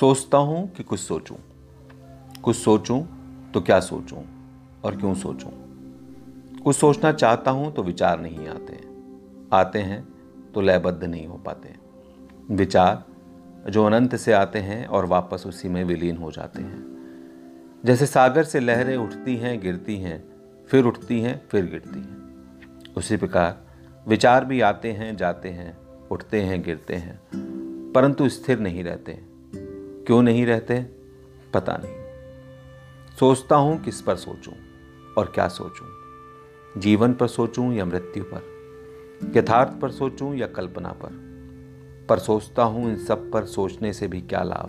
सोचता हूँ कि कुछ सोचूं। कुछ सोचूं तो क्या सोचूं और क्यों सोचूं? कुछ सोचना चाहता हूँ तो विचार नहीं आते। आते हैं तो लयबद्ध नहीं हो पाते। विचार जो अनंत से आते हैं और वापस उसी में विलीन हो जाते हैं। जैसे सागर से लहरें उठती हैं, गिरती हैं, फिर उठती हैं, फिर गिरती हैं। उसी प्रकार विचार भी आते हैं, जाते हैं, उठते हैं, गिरते हैं, परंतु स्थिर नहीं रहते। क्यों नहीं रहते? पता नहीं। सोचता हूँ किस पर सोचूं और क्या सोचूं। जीवन पर सोचूं या मृत्यु पर? यथार्थ पर सोचूं या कल्पना पर? पर सोचता हूँ इन सब पर सोचने से भी क्या लाभ?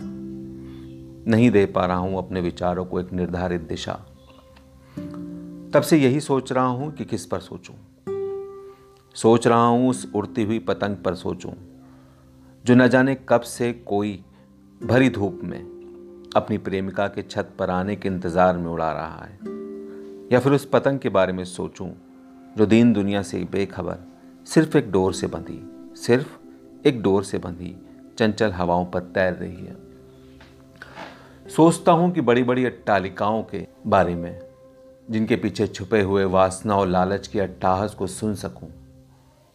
नहीं दे पा रहा हूँ अपने विचारों को एक निर्धारित दिशा। तब से यही सोच रहा हूँ कि किस पर सोचूं। सोच रहा हूँ उस उड़ती हुई पतंग पर सोचूं, जो न जाने कब से कोई भरी धूप में अपनी प्रेमिका के छत पर आने के इंतज़ार में उड़ा रहा है। या फिर उस पतंग के बारे में सोचूं, जो दीन दुनिया से बेखबर सिर्फ़ एक डोर से बंधी, सिर्फ़ एक डोर से बंधी चंचल हवाओं पर तैर रही है। सोचता हूँ कि बड़ी बड़ी अट्टालिकाओं के बारे में, जिनके पीछे छुपे हुए वासना और लालच की अट्टाहस को सुन सकूँ,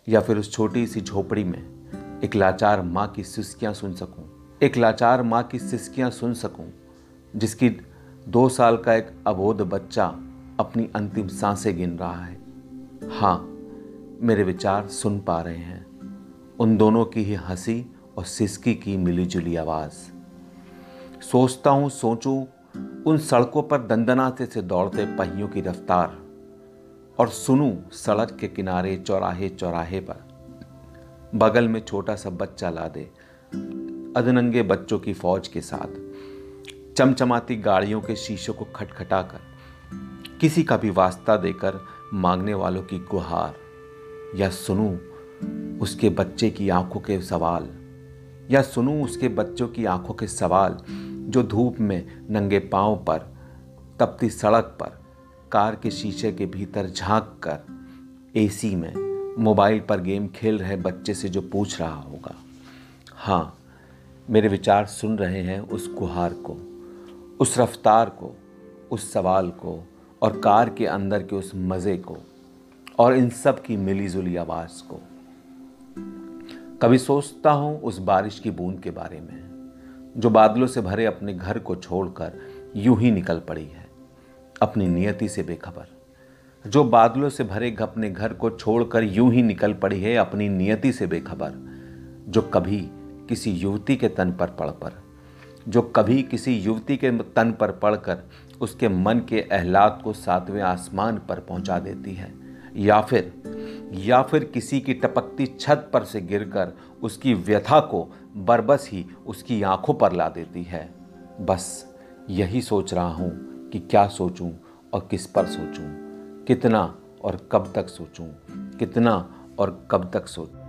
या फिर उस छोटी सी झोपड़ी में एक लाचार माँ की सिस्कियाँ सुन सकूँ। एक लाचार माँ की सिस्कियाँ सुन सकूँ, जिसकी दो साल का एक अबोध बच्चा अपनी अंतिम साँसें गिन रहा है। हाँ मेरे विचार सुन पा रहे हैं। उन दोनों की ही हँसी और सिसकी की मिलीजुली आवाज़। सोचता हूँ, सोचूं, उन सड़कों पर दंदनाते से दौड़ते पहियों की रफ्तार, और सुनूं सड़क के किनारे चौराहे चौराहे पर। बगल में छोटा सा बच्चा ला दे। अदनंगे बच्चों की फौज के साथ, चमचमाती गाड़ियों के शीशों को खटखटाकर, किसी का भी वास्ता देकर मांगने वालों की गुहार या सुनूं उसके बच्चे की आँखों के सवाल, या सुनूं उसके बच्चों की आँखों के सवाल जो धूप में नंगे पाँव पर, तपती सड़क पर, कार के शीशे के भीतर झाँक कर एसी में मोबाइल पर गेम खेल रहे बच्चे से जो पूछ रहा होगा हाँ मेरे विचार सुन रहे हैं उस गुहार को, उस रफ्तार को, उस सवाल को और कार के अंदर के उस मज़े को और इन सब की मिली जुली आवाज़ को। कभी सोचता हूँ उस बारिश की बूंद के बारे में, जो बादलों से भरे अपने घर को छोड़कर यूँ ही निकल पड़ी है, अपनी नियति से बेखबर। जो बादलों से भरे अपने घर को छोड़कर यूँ ही निकल पड़ी है, अपनी नियति से बेखबर, जो कभी किसी युवती के तन पर पड़ पर जो कभी किसी युवती के तन पर पड़कर उसके मन के अहलाद को सातवें आसमान पर पहुँचा देती है, या फिर या फिर किसी की टपकती छत पर से गिरकर उसकी व्यथा को बरबस ही उसकी आँखों पर ला देती है। बस यही सोच रहा हूँ कि क्या सोचूं और किस पर सोचूं, कितना और कब तक सोचूं, कितना और कब तक सोचूं।